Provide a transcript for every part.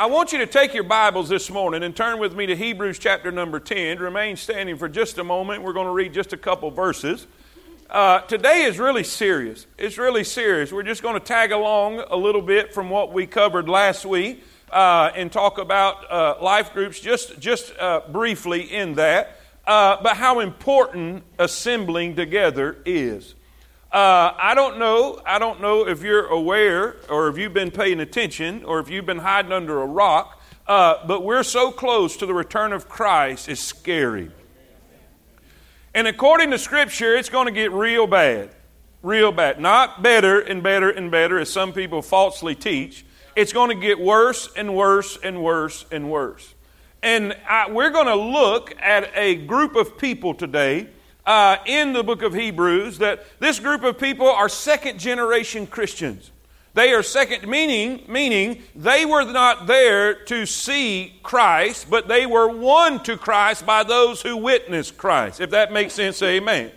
I want you to take your Bibles this morning and turn with me to Hebrews chapter number 10. Remain standing for just a moment. We're going to read just a couple verses. Uh, today is really serious. It's really serious. We're just going to tag along a little bit from what we covered last week uh, and talk about uh, life groups just, just uh, briefly in that, uh, but how important assembling together is. Uh, I don't know. I don't know if you're aware or if you've been paying attention or if you've been hiding under a rock, uh, but we're so close to the return of Christ, it's scary. And according to Scripture, it's going to get real bad. Real bad. Not better and better and better, as some people falsely teach. It's going to get worse and worse and worse and worse. And I, we're going to look at a group of people today uh, in the book of Hebrews that this group of people are second generation Christians. They are second, meaning, meaning they were not there to see Christ, but they were won to Christ by those who witnessed Christ. If that makes sense, amen.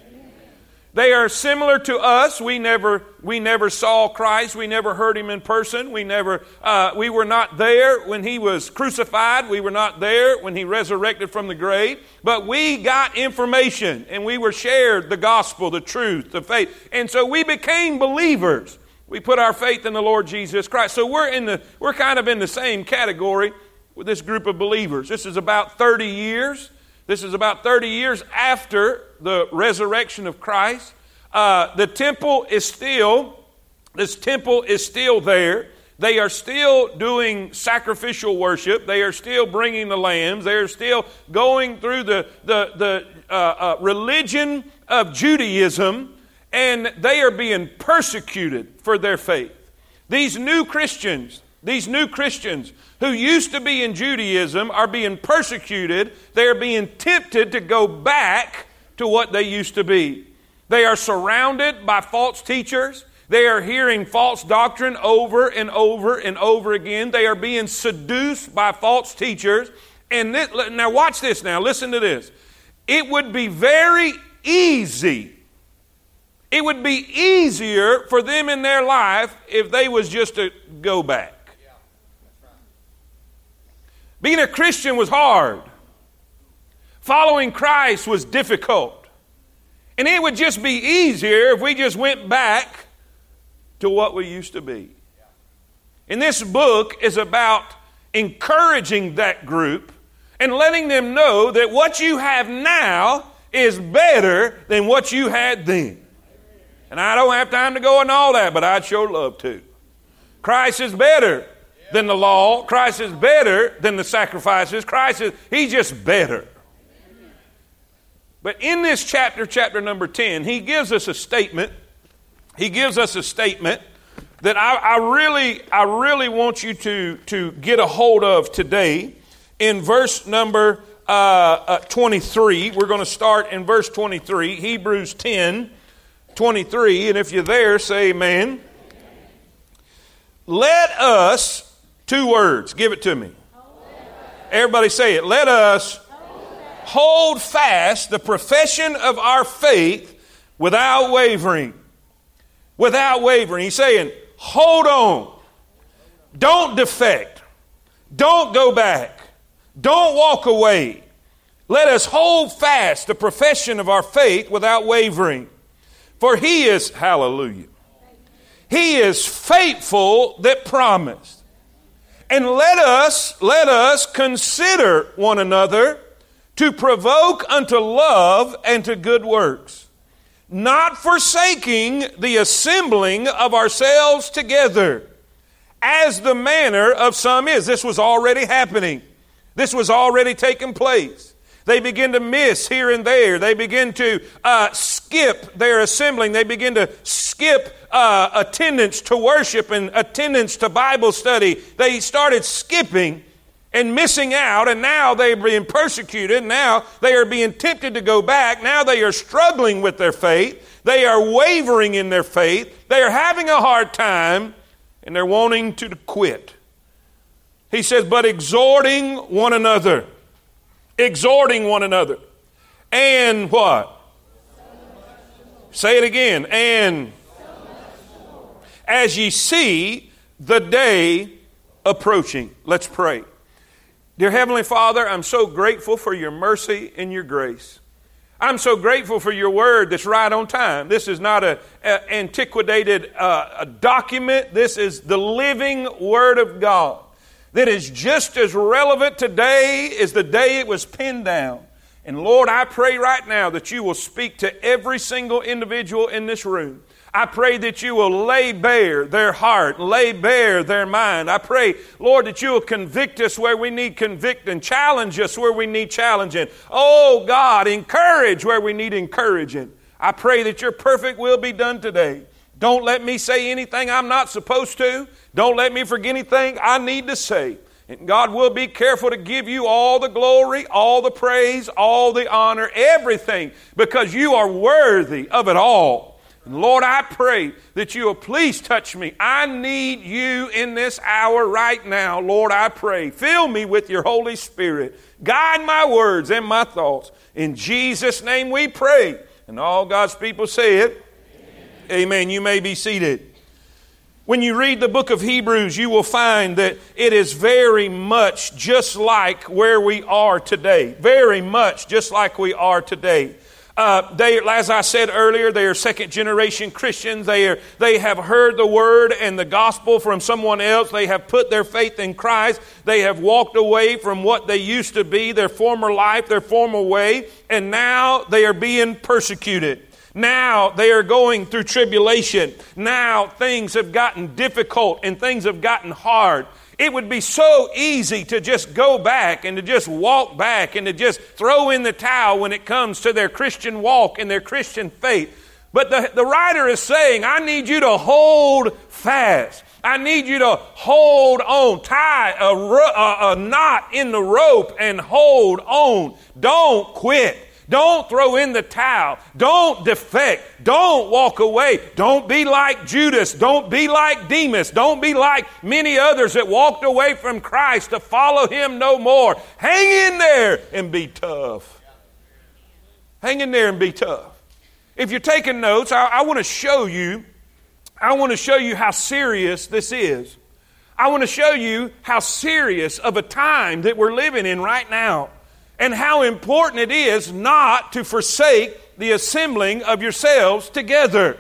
They are similar to us. We never, we never saw Christ. We never heard him in person. We never, uh, we were not there when he was crucified. We were not there when he resurrected from the grave. But we got information and we were shared the gospel, the truth, the faith. And so we became believers. We put our faith in the Lord Jesus Christ. So we're in the, we're kind of in the same category with this group of believers. This is about 30 years. This is about 30 years after the resurrection of Christ. Uh, the temple is still, this temple is still there. They are still doing sacrificial worship. They are still bringing the lambs. They are still going through the, the, the uh, uh, religion of Judaism, and they are being persecuted for their faith. These new Christians, these new Christians who used to be in Judaism are being persecuted. They are being tempted to go back to what they used to be. They are surrounded by false teachers. They are hearing false doctrine over and over and over again. They are being seduced by false teachers. And this, now, watch this now. Listen to this. It would be very easy. It would be easier for them in their life if they was just to go back. Being a Christian was hard. Following Christ was difficult. And it would just be easier if we just went back to what we used to be. And this book is about encouraging that group and letting them know that what you have now is better than what you had then. And I don't have time to go into all that, but I'd sure love to. Christ is better than the law. Christ is better than the sacrifices. Christ is, he's just better. But in this chapter, chapter number 10, he gives us a statement. He gives us a statement that I, I really, I really want you to, to get a hold of today. In verse number uh, uh, 23, we're going to start in verse 23, Hebrews 10, 23. And if you're there, say amen. Let us Two words. Give it to me. Everybody say it. Let us hold fast the profession of our faith without wavering. Without wavering. He's saying, hold on. Don't defect. Don't go back. Don't walk away. Let us hold fast the profession of our faith without wavering. For he is, hallelujah, he is faithful that promised. And let us, let us consider one another to provoke unto love and to good works, not forsaking the assembling of ourselves together, as the manner of some is. This was already happening. This was already taking place. They begin to miss here and there. They begin to uh, skip their assembling. They begin to skip uh, attendance to worship and attendance to Bible study. They started skipping and missing out, and now they're being persecuted. Now they are being tempted to go back. Now they are struggling with their faith. They are wavering in their faith. They are having a hard time, and they're wanting to quit. He says, but exhorting one another exhorting one another. And what? Say it again. And as ye see the day approaching. Let's pray. Dear Heavenly Father, I'm so grateful for your mercy and your grace. I'm so grateful for your word that's right on time. This is not an antiquated uh, document. This is the living word of God that is just as relevant today as the day it was penned down. And Lord, I pray right now that you will speak to every single individual in this room. I pray that you will lay bare their heart, lay bare their mind. I pray, Lord, that you will convict us where we need convicting, challenge us where we need challenging. Oh, God, encourage where we need encouraging. I pray that your perfect will be done today. Don't let me say anything I'm not supposed to. Don't let me forget anything I need to say. And God will be careful to give you all the glory, all the praise, all the honor, everything, because you are worthy of it all. And Lord, I pray that you will please touch me. I need you in this hour right now. Lord, I pray. Fill me with your Holy Spirit. Guide my words and my thoughts. In Jesus' name we pray. And all God's people say it. Amen. Amen. You may be seated. When you read the book of Hebrews, you will find that it is very much just like where we are today. Very much just like we are today. Uh, they, as I said earlier, they are second generation Christians. They, are, they have heard the word and the gospel from someone else. They have put their faith in Christ. They have walked away from what they used to be, their former life, their former way, and now they are being persecuted. Now they are going through tribulation. Now things have gotten difficult and things have gotten hard. It would be so easy to just go back and to just walk back and to just throw in the towel when it comes to their Christian walk and their Christian faith. But the, the writer is saying, I need you to hold fast. I need you to hold on, tie a, a, a knot in the rope and hold on. Don't quit. Don't throw in the towel. Don't defect. Don't walk away. Don't be like Judas. Don't be like Demas. Don't be like many others that walked away from Christ to follow him no more. Hang in there and be tough. Hang in there and be tough. If you're taking notes, I, I want to show you. I want to show you how serious this is. I want to show you how serious of a time that we're living in right now and how important it is not to forsake the assembling of yourselves together.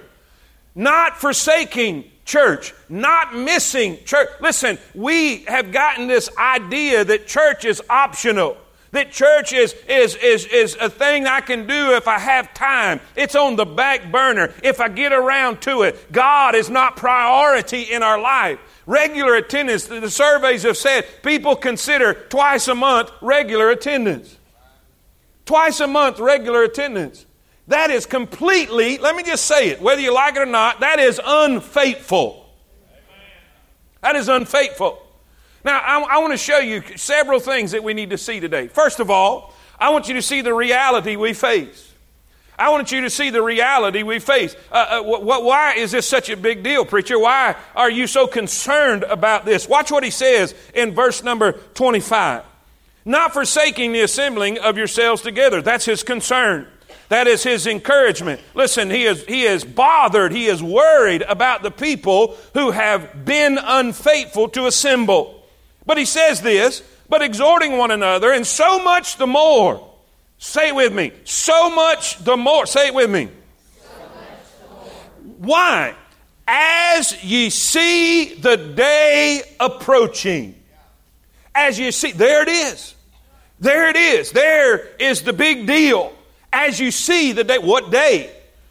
Not forsaking church, not missing church. Listen, we have gotten this idea that church is optional. That church is, is, is, is a thing I can do if I have time. It's on the back burner if I get around to it. God is not priority in our life. Regular attendance, the surveys have said people consider twice a month regular attendance. Twice a month regular attendance. That is completely, let me just say it, whether you like it or not, that is unfaithful. That is unfaithful. Now, I, I want to show you several things that we need to see today. First of all, I want you to see the reality we face. I want you to see the reality we face. Uh, uh, wh- why is this such a big deal, preacher? Why are you so concerned about this? Watch what he says in verse number 25. Not forsaking the assembling of yourselves together. That's his concern. That is his encouragement. Listen, he is, he is bothered, he is worried about the people who have been unfaithful to assemble. But he says this, but exhorting one another, and so much the more. Say it with me. So much the more. Say it with me. Why? As ye see the day approaching. As you see, there it is. There it is. There is the big deal. As you see the day, what day?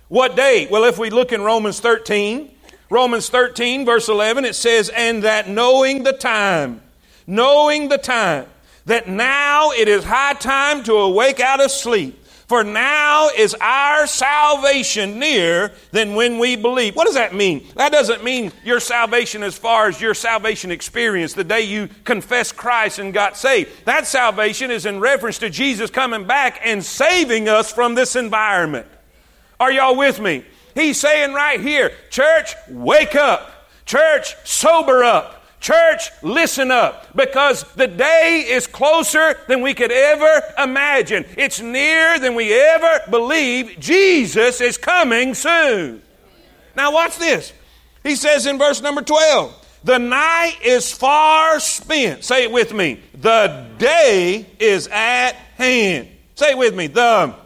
What day? Well, if we look in Romans 13, Romans 13, verse 11, it says, And that knowing the time, knowing the time, that now it is high time to awake out of sleep. For now is our salvation nearer than when we believe. What does that mean? That doesn't mean your salvation as far as your salvation experience, the day you confessed Christ and got saved. That salvation is in reference to Jesus coming back and saving us from this environment. Are y'all with me? He's saying right here, church, wake up. Church, sober up. Church, listen up because the day is closer than we could ever imagine. It's nearer than we ever believe. Jesus is coming soon. Now, watch this. He says in verse number 12, The night is far spent. Say it with me. The day is at hand. Say it with me. The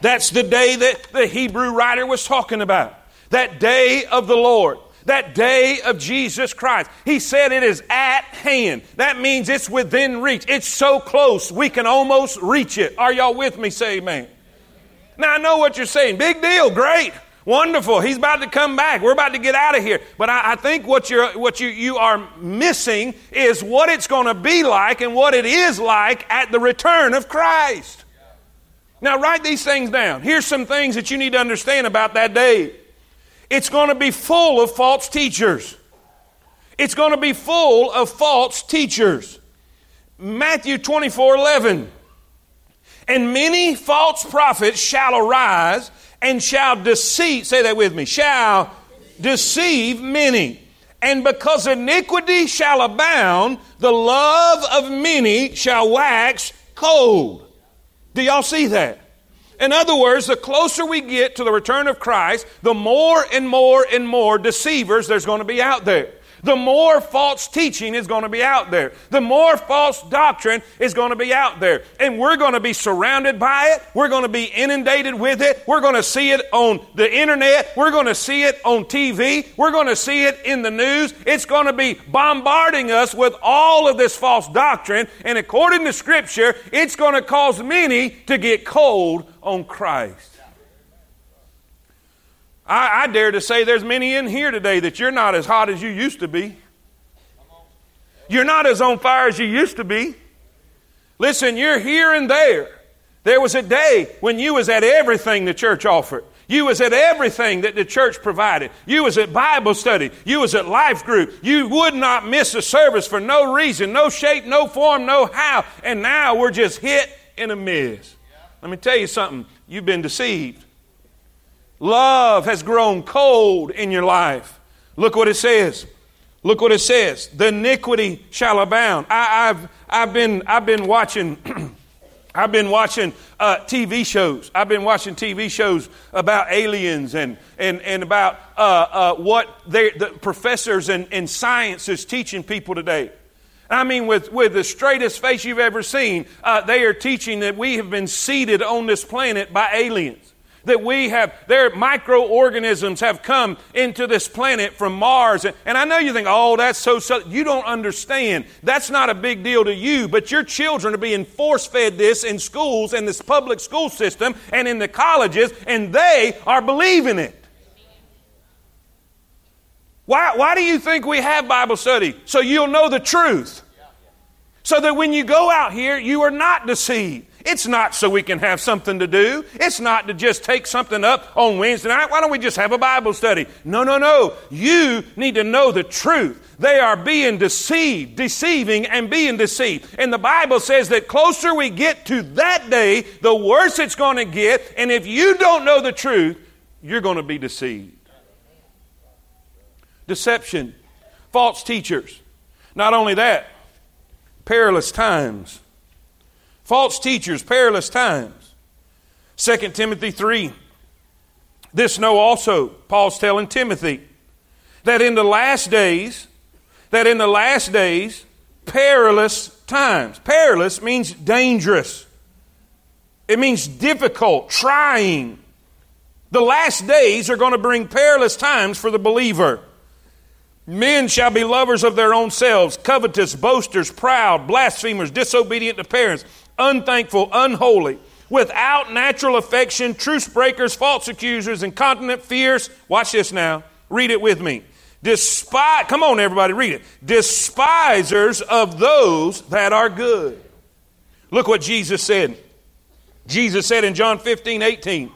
that's the day that the Hebrew writer was talking about. That day of the Lord. That day of Jesus Christ. He said it is at hand. That means it's within reach. It's so close we can almost reach it. Are y'all with me? Say amen. Now I know what you're saying. Big deal. Great. Wonderful. He's about to come back. We're about to get out of here. But I, I think what, you're, what you, you are missing is what it's going to be like and what it is like at the return of Christ. Now, write these things down. Here's some things that you need to understand about that day. It's going to be full of false teachers. It's going to be full of false teachers. Matthew 24 11. And many false prophets shall arise and shall deceive, say that with me, shall deceive many. And because iniquity shall abound, the love of many shall wax cold. Do y'all see that? In other words, the closer we get to the return of Christ, the more and more and more deceivers there's going to be out there the more false teaching is going to be out there. The more false doctrine is going to be out there. And we're going to be surrounded by it. We're going to be inundated with it. We're going to see it on the internet. We're going to see it on TV. We're going to see it in the news. It's going to be bombarding us with all of this false doctrine. And according to Scripture, it's going to cause many to get cold on Christ. I, I dare to say there's many in here today that you're not as hot as you used to be. You're not as on fire as you used to be. Listen, you're here and there. There was a day when you was at everything the church offered. You was at everything that the church provided. You was at Bible study. You was at life group. You would not miss a service for no reason, no shape, no form, no how. And now we're just hit in a miss. Let me tell you something. You've been deceived. Love has grown cold in your life. Look what it says. Look what it says. The iniquity shall abound. I, have I've been I've been watching I've been watching uh, TV shows. I've been watching TV shows about aliens and and and about uh, uh, what the professors and, and science is teaching people today. I mean, with, with the straightest face you've ever seen, uh, they are teaching that we have been seeded on this planet by aliens that we have, their microorganisms have come into this planet from Mars. And, I know you think, oh, that's so, so, you don't understand. That's not a big deal to you, but your children are being force fed this in schools and this public school system and in the colleges, and they are believing it. Why, why do you think we have Bible study? So you'll know the truth. So that when you go out here, you are not deceived. It's not so we can have something to do. It's not to just take something up on Wednesday night. Why don't we just have a Bible study? No, no, no. You need to know the truth. They are being deceived, deceiving and being deceived. And the Bible says that closer we get to that day, the worse it's going to get. And if you don't know the truth, you're going to be deceived. Deception, false teachers. Not only that, perilous times. False teachers, perilous times. 2 Timothy 3. This know also, Paul's telling Timothy, that in the last days, that in the last days, perilous times. Perilous means dangerous. It means difficult, trying. The last days are going to bring perilous times for the believer. Men shall be lovers of their own selves, covetous, boasters, proud, blasphemers, disobedient to parents, unthankful, unholy, without natural affection, truce breakers, false accusers, incontinent, fierce. Watch this now. Read it with me. Despise, come on, everybody, read it. Despisers of those that are good. Look what Jesus said. Jesus said in John 15, 18,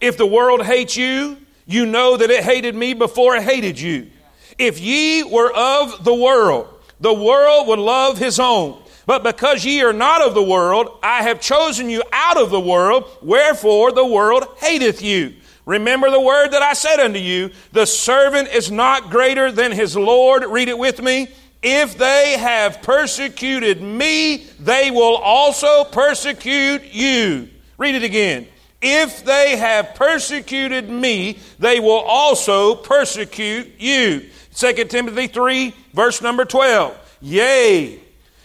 If the world hates you, you know that it hated me before it hated you. If ye were of the world, the world would love his own. But because ye are not of the world, I have chosen you out of the world, wherefore the world hateth you. Remember the word that I said unto you the servant is not greater than his Lord. Read it with me. If they have persecuted me, they will also persecute you. Read it again. If they have persecuted me, they will also persecute you. 2 Timothy 3, verse number 12. Yea,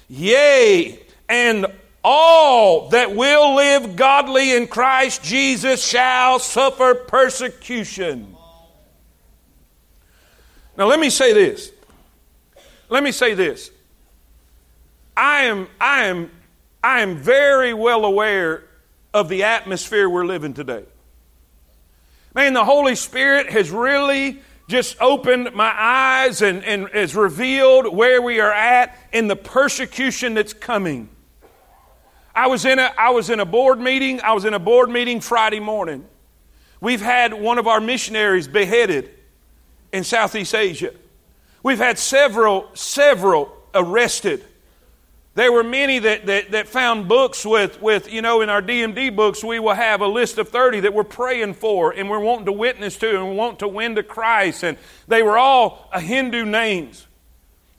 yea, and all that will live godly in Christ Jesus shall suffer persecution. Now, let me say this. Let me say this. I am, I am, I am very well aware of the atmosphere we're living today. Man, the Holy Spirit has really just opened my eyes and, and has revealed where we are at in the persecution that's coming. I was, in a, I was in a board meeting. I was in a board meeting Friday morning. We've had one of our missionaries beheaded in Southeast Asia. We've had several, several arrested. There were many that, that, that found books with, with, you know, in our DMD books, we will have a list of 30 that we're praying for and we're wanting to witness to and we want to win to Christ. And they were all uh, Hindu names.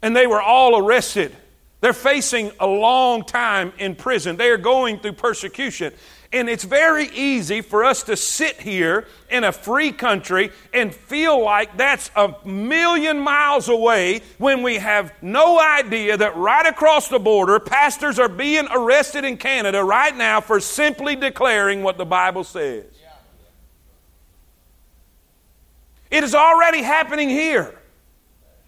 And they were all arrested. They're facing a long time in prison. They are going through persecution. And it's very easy for us to sit here in a free country and feel like that's a million miles away when we have no idea that right across the border, pastors are being arrested in Canada right now for simply declaring what the Bible says. It is already happening here.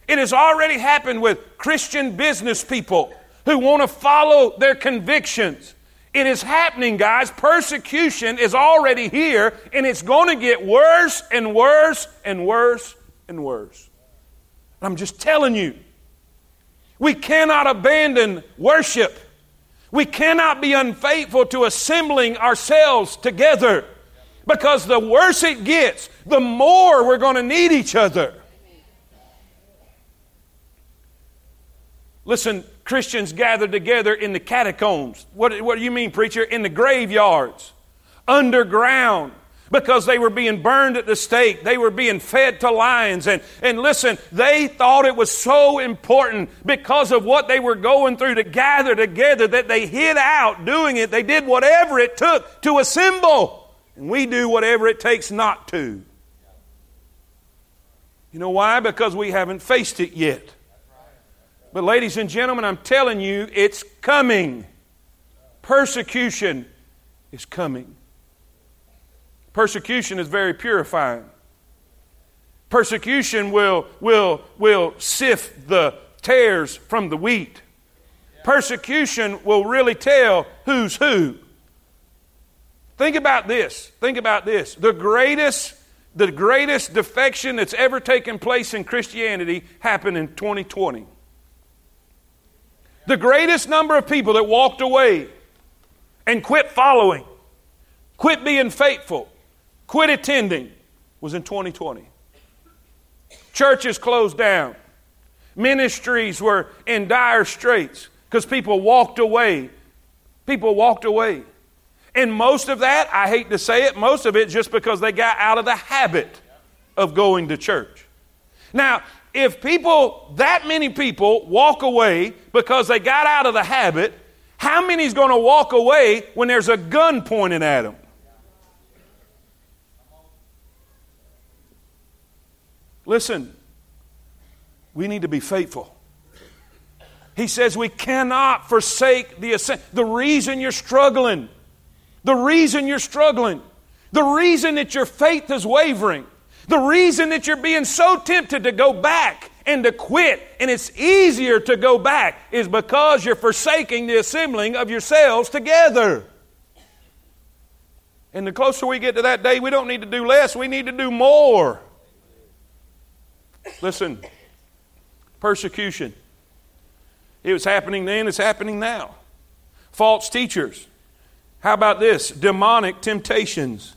It has already happened with Christian business people who want to follow their convictions. It is happening, guys. Persecution is already here, and it's going to get worse and worse and worse and worse. I'm just telling you, we cannot abandon worship. We cannot be unfaithful to assembling ourselves together because the worse it gets, the more we're going to need each other. Listen, Christians gathered together in the catacombs. What, what do you mean, preacher? In the graveyards, underground, because they were being burned at the stake. They were being fed to lions. And, and listen, they thought it was so important because of what they were going through to gather together that they hid out doing it. They did whatever it took to assemble. And we do whatever it takes not to. You know why? Because we haven't faced it yet. But, ladies and gentlemen, I'm telling you, it's coming. Persecution is coming. Persecution is very purifying. Persecution will, will, will sift the tares from the wheat. Persecution will really tell who's who. Think about this. Think about this. The greatest, the greatest defection that's ever taken place in Christianity happened in 2020. The greatest number of people that walked away and quit following, quit being faithful, quit attending was in 2020. Churches closed down. Ministries were in dire straits because people walked away. People walked away. And most of that, I hate to say it, most of it just because they got out of the habit of going to church. Now, if people, that many people, walk away because they got out of the habit, how many is going to walk away when there's a gun pointed at them? Listen, we need to be faithful. He says we cannot forsake the ascent. The reason you're struggling, the reason you're struggling, the reason that your faith is wavering, the reason that you're being so tempted to go back and to quit, and it's easier to go back, is because you're forsaking the assembling of yourselves together. And the closer we get to that day, we don't need to do less, we need to do more. Listen, persecution. It was happening then, it's happening now. False teachers. How about this? Demonic temptations.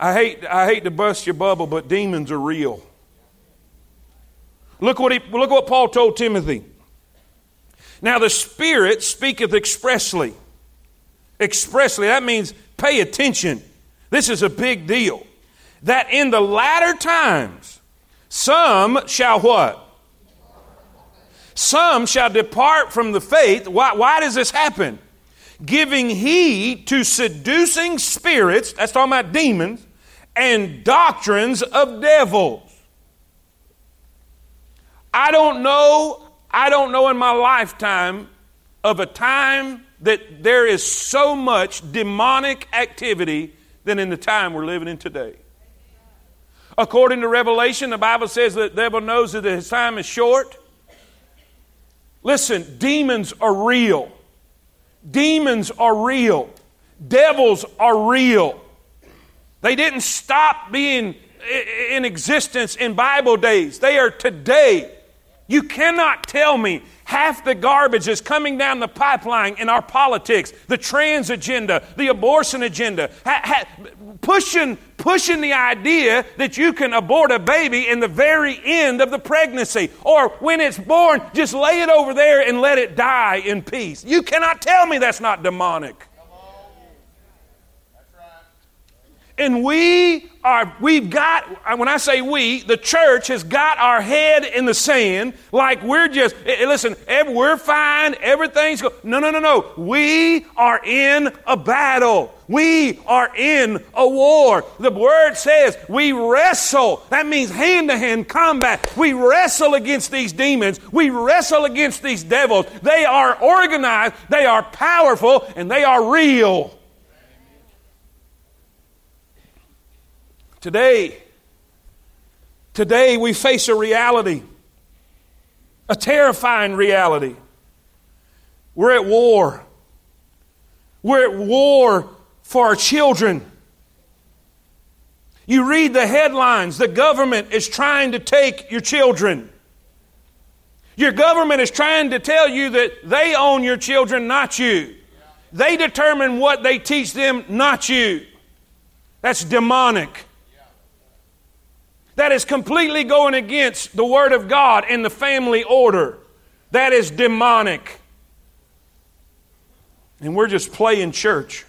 I hate, I hate to bust your bubble, but demons are real. Look what, he, look what Paul told Timothy. Now the Spirit speaketh expressly. Expressly, that means pay attention. This is a big deal. That in the latter times, some shall what? Some shall depart from the faith. Why, why does this happen? Giving heed to seducing spirits, that's talking about demons, and doctrines of devils. I don't know, I don't know in my lifetime of a time that there is so much demonic activity than in the time we're living in today. According to Revelation, the Bible says that the devil knows that his time is short. Listen, demons are real. Demons are real. Devils are real. They didn't stop being in existence in Bible days, they are today. You cannot tell me half the garbage is coming down the pipeline in our politics, the trans agenda, the abortion agenda, ha, ha, pushing, pushing the idea that you can abort a baby in the very end of the pregnancy, or when it's born, just lay it over there and let it die in peace. You cannot tell me that's not demonic. And we are, we've got, when I say we, the church has got our head in the sand like we're just, eh, eh, listen, we're fine, everything's. No, no, no, no. We are in a battle. We are in a war. The word says we wrestle. That means hand to hand combat. We wrestle against these demons. We wrestle against these devils. They are organized, they are powerful, and they are real. Today, today we face a reality, a terrifying reality. We're at war. We're at war for our children. You read the headlines, the government is trying to take your children. Your government is trying to tell you that they own your children, not you. They determine what they teach them, not you. That's demonic that is completely going against the Word of God and the family order. That is demonic. And we're just playing church.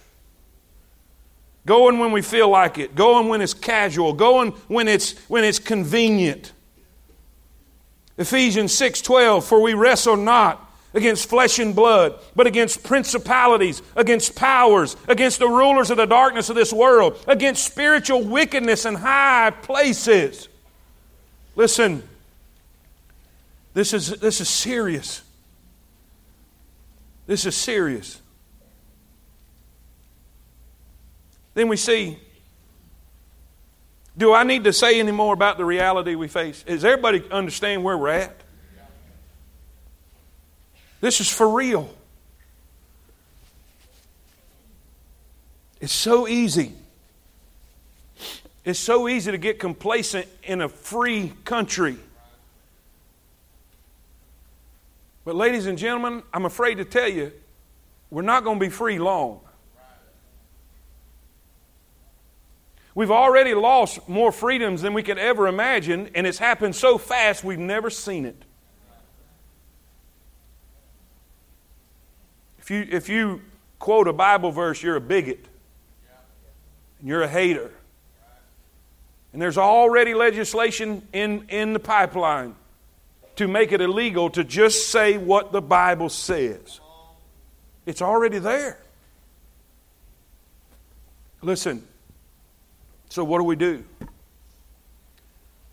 Going when we feel like it, going when it's casual, going when it's when it's convenient. Ephesians 6:12 for we wrestle not against flesh and blood, but against principalities, against powers, against the rulers of the darkness of this world, against spiritual wickedness in high places. Listen, this is, this is serious. This is serious. Then we see do I need to say any more about the reality we face? Does everybody understand where we're at? This is for real. It's so easy. It's so easy to get complacent in a free country. But, ladies and gentlemen, I'm afraid to tell you, we're not going to be free long. We've already lost more freedoms than we could ever imagine, and it's happened so fast we've never seen it. If you, if you quote a Bible verse, you're a bigot. And you're a hater. And there's already legislation in, in the pipeline to make it illegal to just say what the Bible says. It's already there. Listen, so what do we do?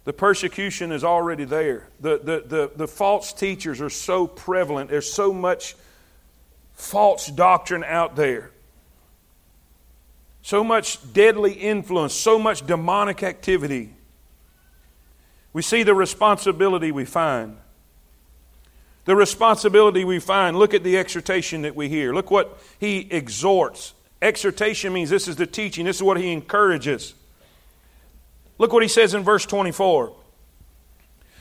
The persecution is already there. The, the, the, the false teachers are so prevalent. There's so much false doctrine out there. So much deadly influence, so much demonic activity. We see the responsibility we find. The responsibility we find. Look at the exhortation that we hear. Look what he exhorts. Exhortation means this is the teaching, this is what he encourages. Look what he says in verse 24.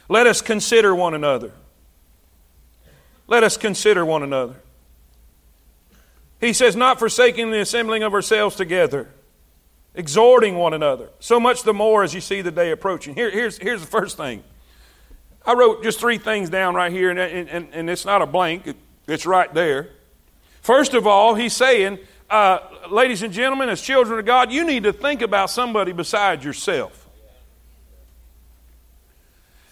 Let us consider one another. Let us consider one another. He says, not forsaking the assembling of ourselves together, exhorting one another. So much the more as you see the day approaching. Here, here's, here's the first thing. I wrote just three things down right here, and, and, and it's not a blank, it's right there. First of all, he's saying, uh, ladies and gentlemen, as children of God, you need to think about somebody besides yourself.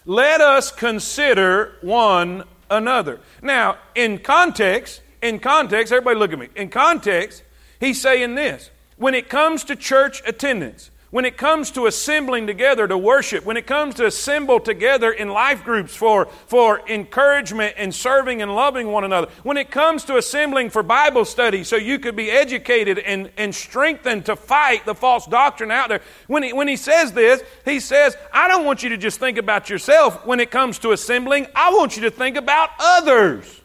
Let us consider one another. Now, in context, in context, everybody look at me. In context, he's saying this when it comes to church attendance, when it comes to assembling together to worship, when it comes to assemble together in life groups for, for encouragement and serving and loving one another, when it comes to assembling for Bible study so you could be educated and, and strengthened to fight the false doctrine out there, when he, when he says this, he says, I don't want you to just think about yourself when it comes to assembling, I want you to think about others.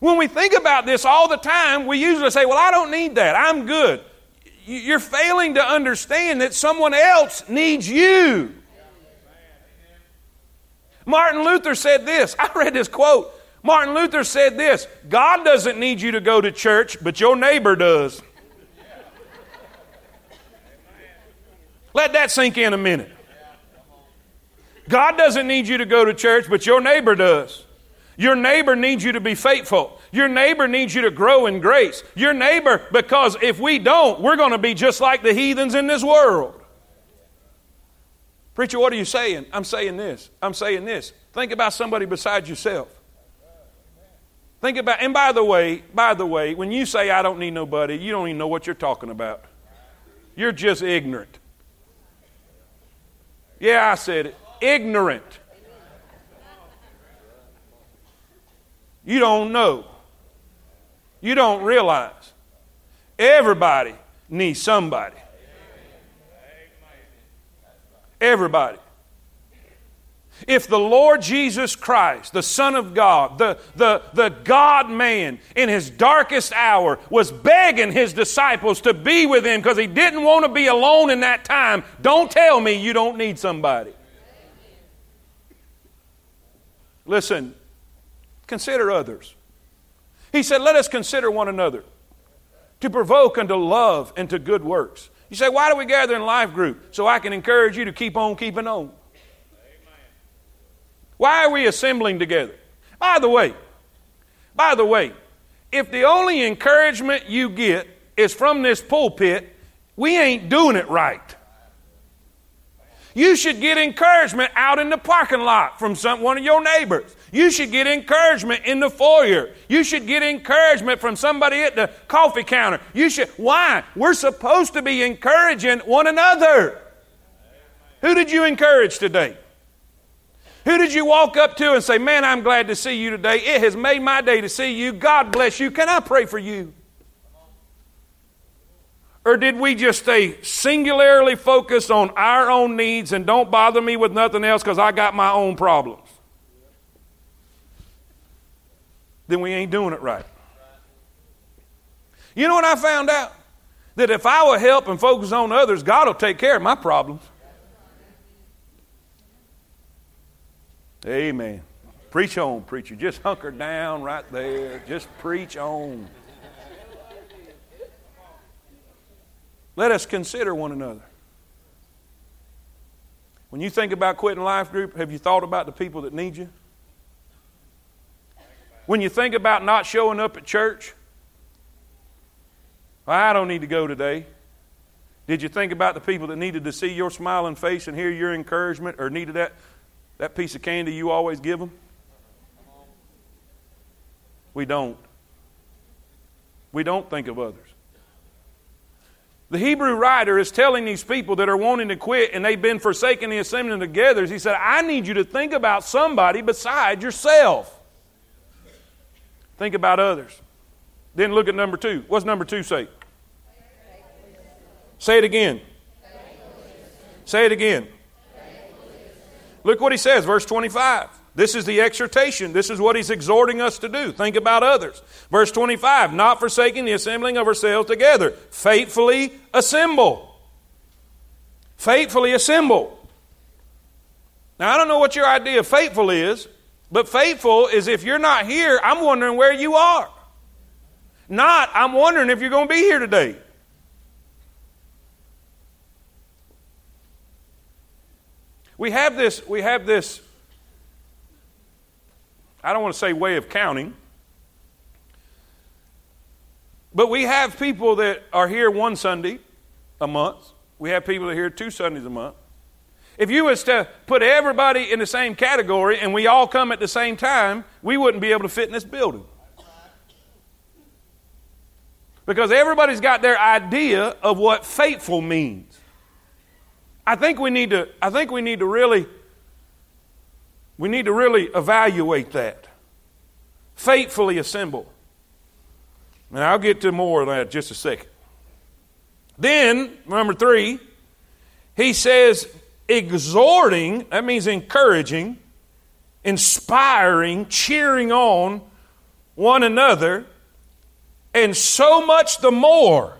When we think about this all the time, we usually say, Well, I don't need that. I'm good you're failing to understand that someone else needs you. Martin Luther said this. I read this quote. Martin Luther said this God doesn't need you to go to church, but your neighbor does. Let that sink in a minute. God doesn't need you to go to church, but your neighbor does. Your neighbor needs you to be faithful. Your neighbor needs you to grow in grace. Your neighbor, because if we don't, we're going to be just like the heathens in this world. Preacher, what are you saying? I'm saying this. I'm saying this. Think about somebody besides yourself. Think about, and by the way, by the way, when you say I don't need nobody, you don't even know what you're talking about. You're just ignorant. Yeah, I said it. Ignorant. You don't know. You don't realize. Everybody needs somebody. Everybody. If the Lord Jesus Christ, the Son of God, the, the, the God man, in his darkest hour was begging his disciples to be with him because he didn't want to be alone in that time, don't tell me you don't need somebody. Listen, Consider others. He said, Let us consider one another to provoke unto love and to good works. You say, Why do we gather in life group? So I can encourage you to keep on keeping on. Amen. Why are we assembling together? By the way, by the way, if the only encouragement you get is from this pulpit, we ain't doing it right. You should get encouragement out in the parking lot from some, one of your neighbors. You should get encouragement in the foyer. You should get encouragement from somebody at the coffee counter. You should. Why? We're supposed to be encouraging one another. Who did you encourage today? Who did you walk up to and say, Man, I'm glad to see you today. It has made my day to see you. God bless you. Can I pray for you? Or did we just stay singularly focused on our own needs and don't bother me with nothing else because I got my own problems? Then we ain't doing it right. You know what I found out? That if I will help and focus on others, God will take care of my problems. Amen. Preach on, preacher. Just hunker down right there. Just preach on. Let us consider one another. When you think about quitting life group, have you thought about the people that need you? When you think about not showing up at church, well, I don't need to go today. Did you think about the people that needed to see your smiling face and hear your encouragement or needed that, that piece of candy you always give them? We don't. We don't think of others. The Hebrew writer is telling these people that are wanting to quit and they've been forsaking the assembly together. He said, I need you to think about somebody besides yourself. Think about others. Then look at number two. What's number two say? Say it again. Say it again. Look what he says, verse 25. This is the exhortation. This is what he's exhorting us to do. Think about others. Verse 25 not forsaking the assembling of ourselves together, faithfully assemble. Faithfully assemble. Now, I don't know what your idea of faithful is, but faithful is if you're not here, I'm wondering where you are. Not, I'm wondering if you're going to be here today. We have this, we have this I don't want to say way of counting, but we have people that are here one Sunday a month. We have people that are here two Sundays a month. If you was to put everybody in the same category and we all come at the same time, we wouldn't be able to fit in this building. Because everybody's got their idea of what faithful means. I think we need to, I think we need to really, we need to really evaluate that. Faithfully assemble. And I'll get to more of that in just a second. Then, number three, he says, exhorting, that means encouraging, inspiring, cheering on one another, and so much the more.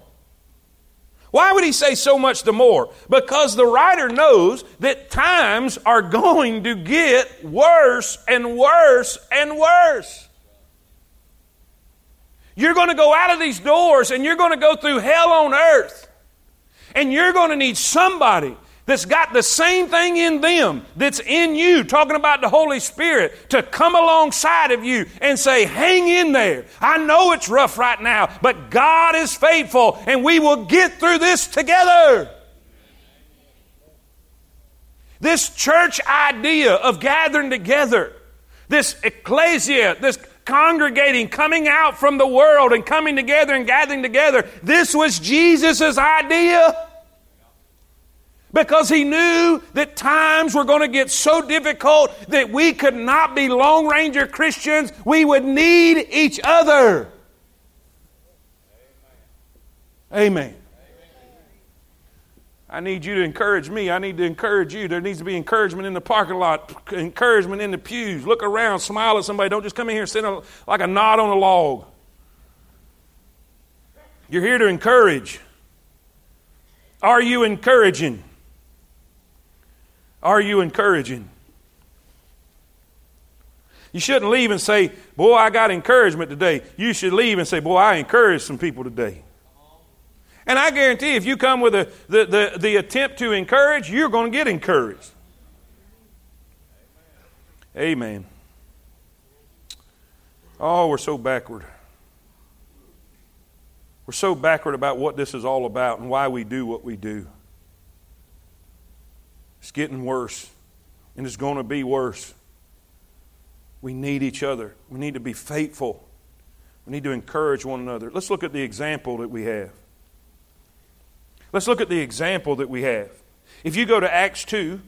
Why would he say so much the more? Because the writer knows that times are going to get worse and worse and worse. You're going to go out of these doors and you're going to go through hell on earth. And you're going to need somebody that's got the same thing in them that's in you, talking about the Holy Spirit, to come alongside of you and say, Hang in there. I know it's rough right now, but God is faithful and we will get through this together. This church idea of gathering together, this ecclesia, this congregating, coming out from the world and coming together and gathering together. This was Jesus' idea. Because he knew that times were going to get so difficult that we could not be Lone Ranger Christians. We would need each other. Amen. I need you to encourage me. I need to encourage you. There needs to be encouragement in the parking lot, encouragement in the pews. Look around, smile at somebody. Don't just come in here and sit like a knot on a log. You're here to encourage. Are you encouraging? Are you encouraging? You shouldn't leave and say, Boy, I got encouragement today. You should leave and say, Boy, I encouraged some people today. And I guarantee if you come with a, the, the, the attempt to encourage, you're going to get encouraged. Amen. Oh, we're so backward. We're so backward about what this is all about and why we do what we do. It's getting worse, and it's going to be worse. We need each other. We need to be faithful. We need to encourage one another. Let's look at the example that we have. Let's look at the example that we have. If you go to Acts 2,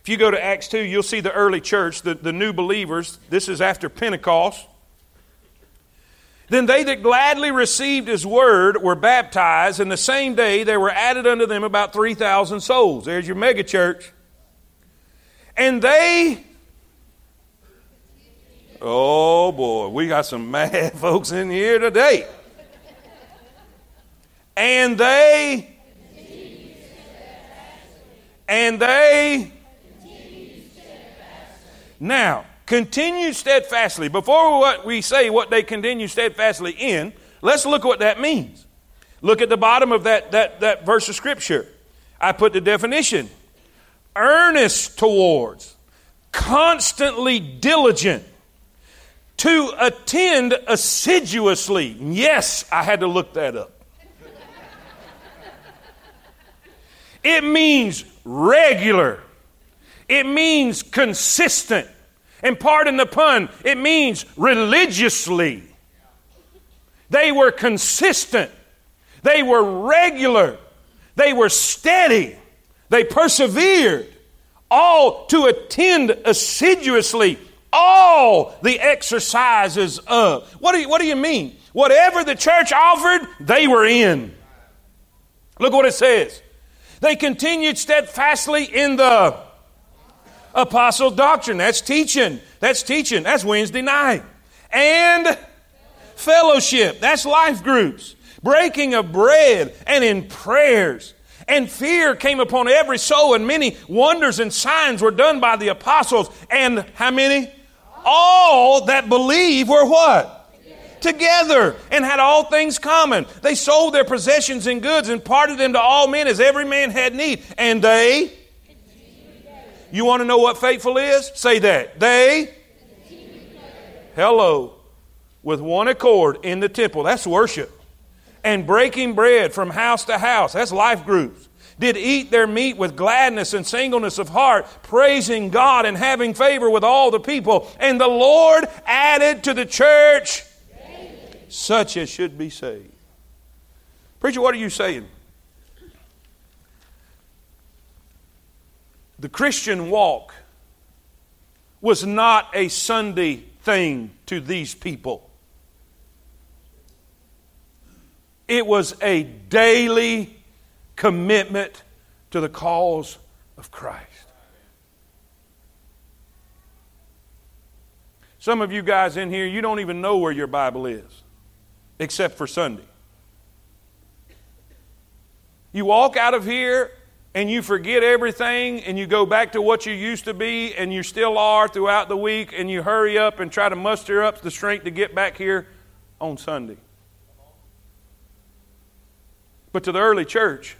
if you go to Acts 2, you'll see the early church, the, the new believers. This is after Pentecost. Then they that gladly received his word were baptized, and the same day there were added unto them about 3,000 souls. There's your mega church. And they, oh boy, we got some mad folks in here today. And they and they now continue steadfastly. Before what we say what they continue steadfastly in, let's look what that means. Look at the bottom of that, that, that verse of scripture. I put the definition earnest towards, constantly diligent, to attend assiduously. Yes, I had to look that up. It means regular. It means consistent. And pardon the pun, it means religiously. They were consistent. They were regular. They were steady. They persevered. All to attend assiduously all the exercises of. What do you, what do you mean? Whatever the church offered, they were in. Look what it says. They continued steadfastly in the apostle doctrine. That's teaching. That's teaching. That's Wednesday night. And fellowship. That's life groups. Breaking of bread and in prayers. And fear came upon every soul, and many wonders and signs were done by the apostles. And how many? All that believe were what? together and had all things common. They sold their possessions and goods and parted them to all men as every man had need. And they, you want to know what faithful is? Say that. They, hello, with one accord in the temple. That's worship. And breaking bread from house to house. That's life groups did eat their meat with gladness and singleness of heart, praising God and having favor with all the people. And the Lord added to the church such as should be saved. Preacher, what are you saying? The Christian walk was not a Sunday thing to these people. It was a daily commitment to the cause of Christ. Some of you guys in here, you don't even know where your Bible is, except for Sunday. You walk out of here and you forget everything and you go back to what you used to be and you still are throughout the week and you hurry up and try to muster up the strength to get back here on Sunday. But to the early church,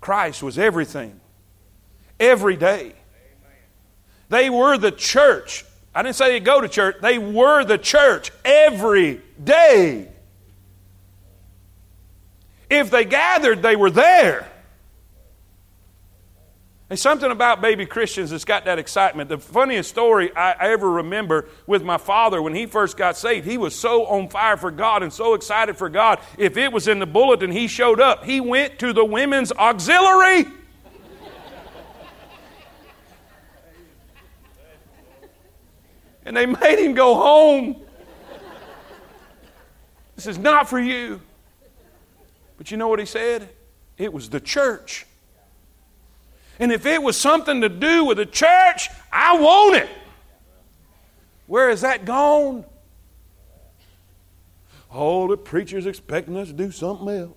Christ was everything, every day. They were the church. I didn't say they go to church, they were the church every day. If they gathered, they were there. There's something about baby Christians that's got that excitement. The funniest story I ever remember with my father when he first got saved, he was so on fire for God and so excited for God. If it was in the bulletin, he showed up. He went to the women's auxiliary. and they made him go home. This is not for you. But you know what he said? It was the church. And if it was something to do with the church, I want it. Where is that gone? Oh, the preacher's expecting us to do something else.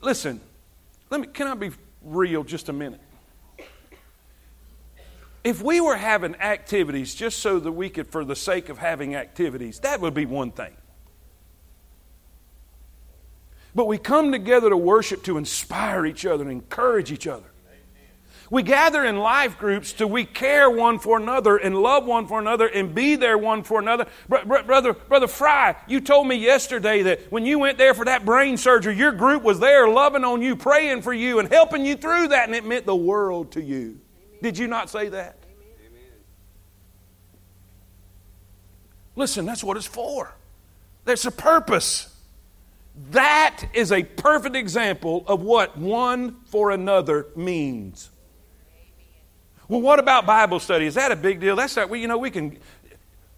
Listen, let me, can I be real just a minute? If we were having activities just so that we could, for the sake of having activities, that would be one thing. But we come together to worship to inspire each other and encourage each other. We gather in life groups to we care one for another and love one for another and be there one for another. brother, brother Fry, you told me yesterday that when you went there for that brain surgery, your group was there loving on you, praying for you, and helping you through that, and it meant the world to you. Did you not say that? Amen. Listen, that's what it's for. There's a purpose. That is a perfect example of what one for another means. Well, what about Bible study? Is that a big deal? That's not, well, you know, we can.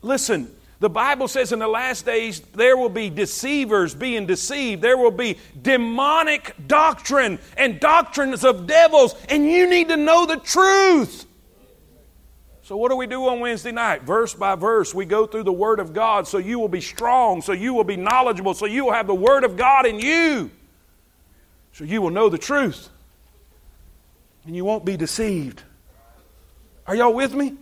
Listen, the Bible says in the last days there will be deceivers being deceived. There will be demonic doctrine and doctrines of devils, and you need to know the truth. So, what do we do on Wednesday night? Verse by verse, we go through the Word of God so you will be strong, so you will be knowledgeable, so you will have the Word of God in you, so you will know the truth, and you won't be deceived. Are y'all with me?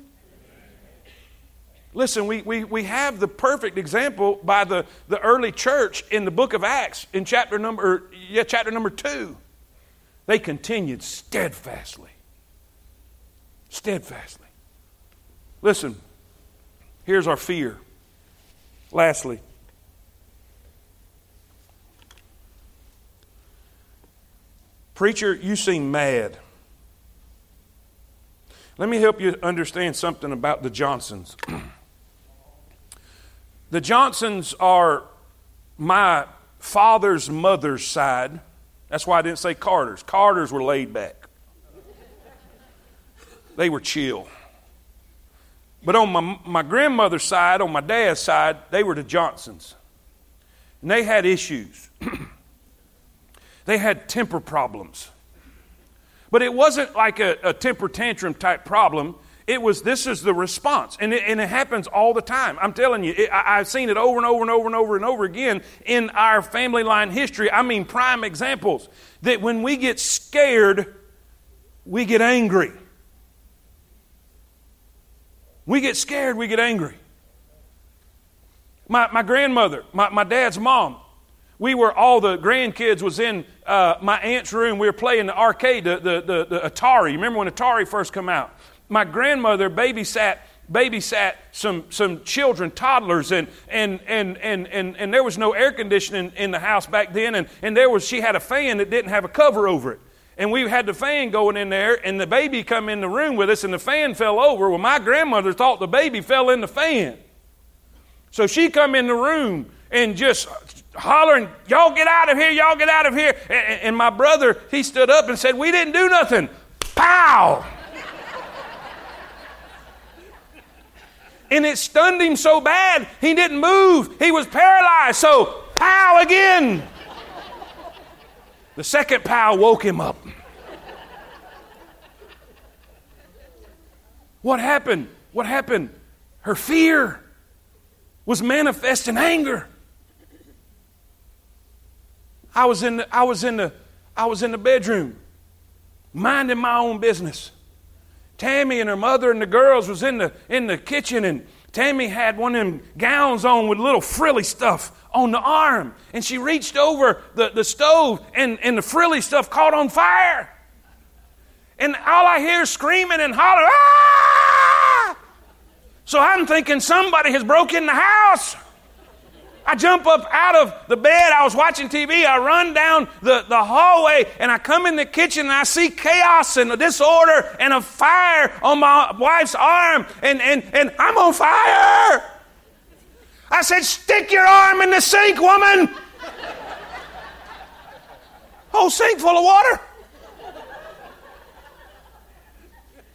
Listen, we, we, we have the perfect example by the, the early church in the book of Acts in chapter number, yeah, chapter number two. They continued steadfastly. Steadfastly. Listen, here's our fear. Lastly, Preacher, you seem mad. Let me help you understand something about the Johnsons. The Johnsons are my father's mother's side. That's why I didn't say Carter's. Carter's were laid back, they were chill. But on my, my grandmother's side, on my dad's side, they were the Johnsons. And they had issues. they had temper problems. But it wasn't like a, a temper tantrum type problem it was this is the response and it, and it happens all the time i'm telling you it, I, i've seen it over and over and over and over and over again in our family line history i mean prime examples that when we get scared we get angry we get scared we get angry. My, my grandmother my, my dad's mom we were all the grandkids was in uh, my aunt's room. We were playing the arcade the, the, the, the atari. Remember when atari first come out? My grandmother babysat babysat some, some children, toddlers, and, and, and, and, and, and there was no air conditioning in the house back then, and, and there was, she had a fan that didn't have a cover over it. And we had the fan going in there, and the baby come in the room with us, and the fan fell over. Well, my grandmother thought the baby fell in the fan. So she come in the room and just hollering, Y'all get out of here, y'all get out of here. And, and my brother, he stood up and said, We didn't do nothing. Pow! and it stunned him so bad, he didn't move. He was paralyzed. So, pow again. The second pow woke him up. What happened? What happened? Her fear was manifest in anger. I was in the, I was in the, I was in the bedroom, minding my own business. Tammy and her mother and the girls was in the in the kitchen, and Tammy had one of them gowns on with little frilly stuff on the arm, and she reached over the, the stove, and, and the frilly stuff caught on fire. And all I hear is screaming and hollering, ah! So I'm thinking somebody has broken the house. I jump up out of the bed. I was watching TV. I run down the, the hallway and I come in the kitchen and I see chaos and a disorder and a fire on my wife's arm and, and, and I'm on fire. I said, Stick your arm in the sink, woman. Whole sink full of water.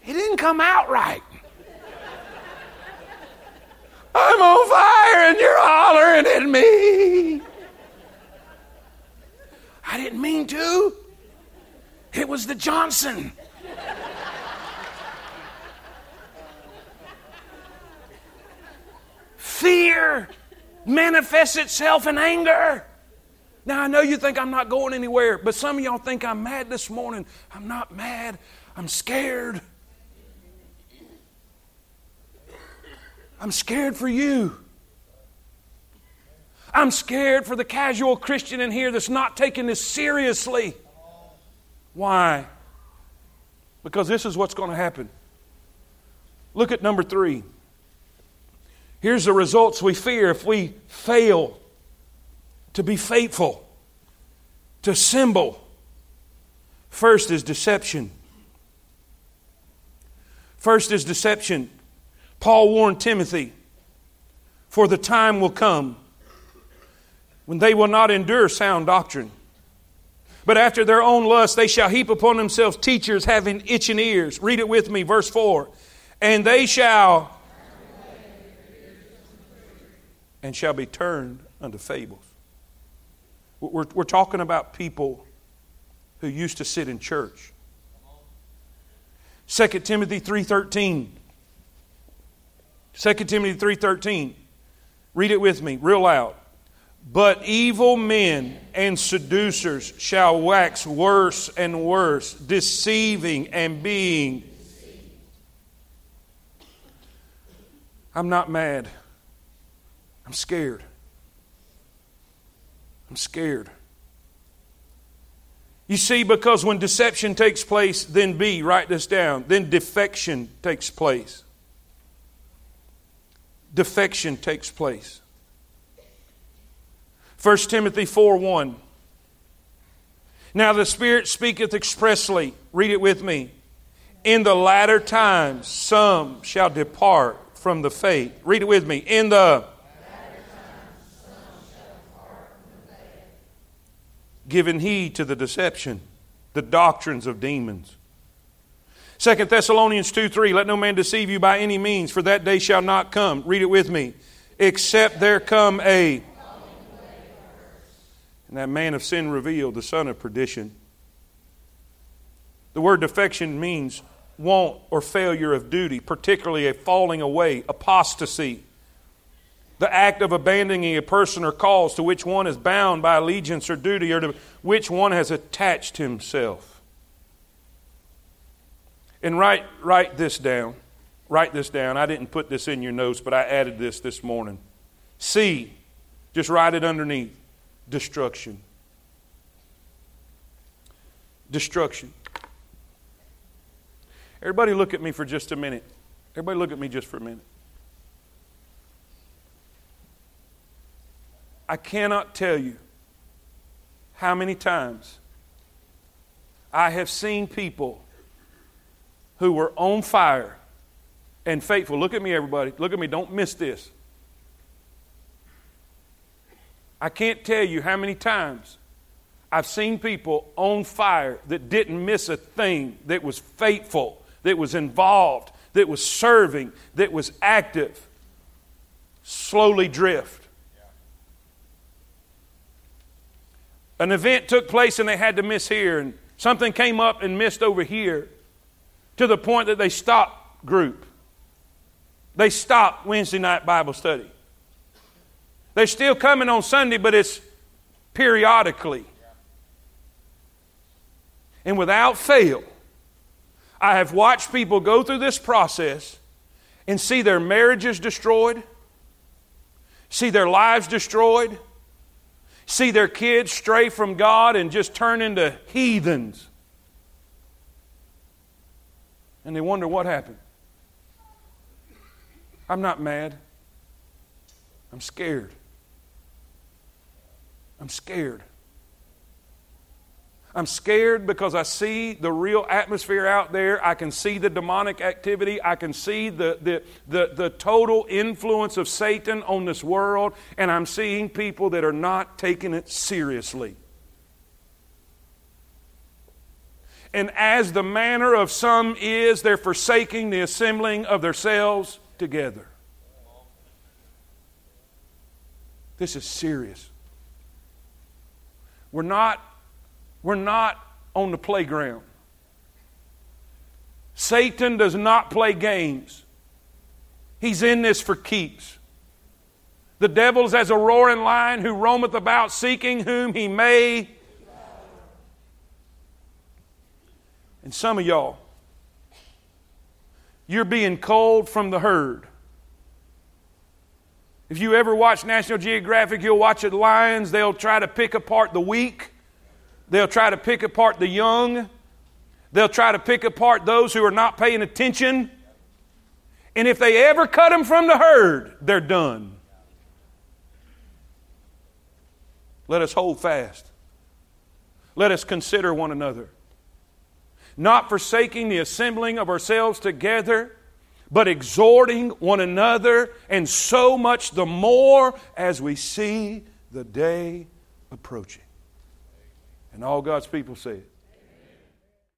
It didn't come out right. I'm on fire and you're hollering at me. I didn't mean to. It was the Johnson. Fear manifests itself in anger. Now, I know you think I'm not going anywhere, but some of y'all think I'm mad this morning. I'm not mad, I'm scared. I'm scared for you. I'm scared for the casual Christian in here that's not taking this seriously. Why? Because this is what's going to happen. Look at number three. Here's the results we fear if we fail to be faithful, to symbol. First is deception. First is deception. Paul warned Timothy, For the time will come when they will not endure sound doctrine. But after their own lust, they shall heap upon themselves teachers having itching ears. Read it with me, verse 4. And they shall and shall be turned unto fables. We're, we're talking about people who used to sit in church. 2 Timothy 3.13 2 Timothy 3:13. Read it with me, real loud. But evil men and seducers shall wax worse and worse, deceiving and being. I'm not mad. I'm scared. I'm scared. You see, because when deception takes place, then B, write this down, then defection takes place defection takes place. 1 Timothy 4 1. Now the Spirit speaketh expressly, read it with me. In the latter times, some shall depart from the faith. Read it with me. In the giving heed to the deception, the doctrines of demons. Second Thessalonians 2 3, let no man deceive you by any means, for that day shall not come. Read it with me. Except there come a. And that man of sin revealed, the son of perdition. The word defection means want or failure of duty, particularly a falling away, apostasy. The act of abandoning a person or cause to which one is bound by allegiance or duty, or to which one has attached himself. And write, write this down. Write this down. I didn't put this in your notes, but I added this this morning. C, just write it underneath destruction. Destruction. Everybody, look at me for just a minute. Everybody, look at me just for a minute. I cannot tell you how many times I have seen people who were on fire and faithful. Look at me, everybody. Look at me. Don't miss this. I can't tell you how many times I've seen people on fire that didn't miss a thing, that was faithful, that was involved, that was serving, that was active, slowly drift. An event took place and they had to miss here, and something came up and missed over here to the point that they stopped group. They stopped Wednesday night Bible study. They're still coming on Sunday, but it's periodically. And without fail, I have watched people go through this process and see their marriages destroyed, see their lives destroyed, see their kids stray from God and just turn into heathens. And they wonder what happened. I'm not mad. I'm scared. I'm scared. I'm scared because I see the real atmosphere out there. I can see the demonic activity. I can see the, the, the, the, total influence of Satan on this world. And I'm seeing people that are not taking it seriously. And as the manner of some is, they're forsaking the assembling of themselves together. This is serious. We're not we're not on the playground. Satan does not play games. He's in this for keeps. The devil's as a roaring lion who roameth about seeking whom he may. And some of y'all, you're being culled from the herd. If you ever watch National Geographic, you'll watch it lions, they'll try to pick apart the weak. They'll try to pick apart the young. They'll try to pick apart those who are not paying attention. And if they ever cut them from the herd, they're done. Let us hold fast. Let us consider one another. Not forsaking the assembling of ourselves together, but exhorting one another, and so much the more as we see the day approaching. And all God's people say it.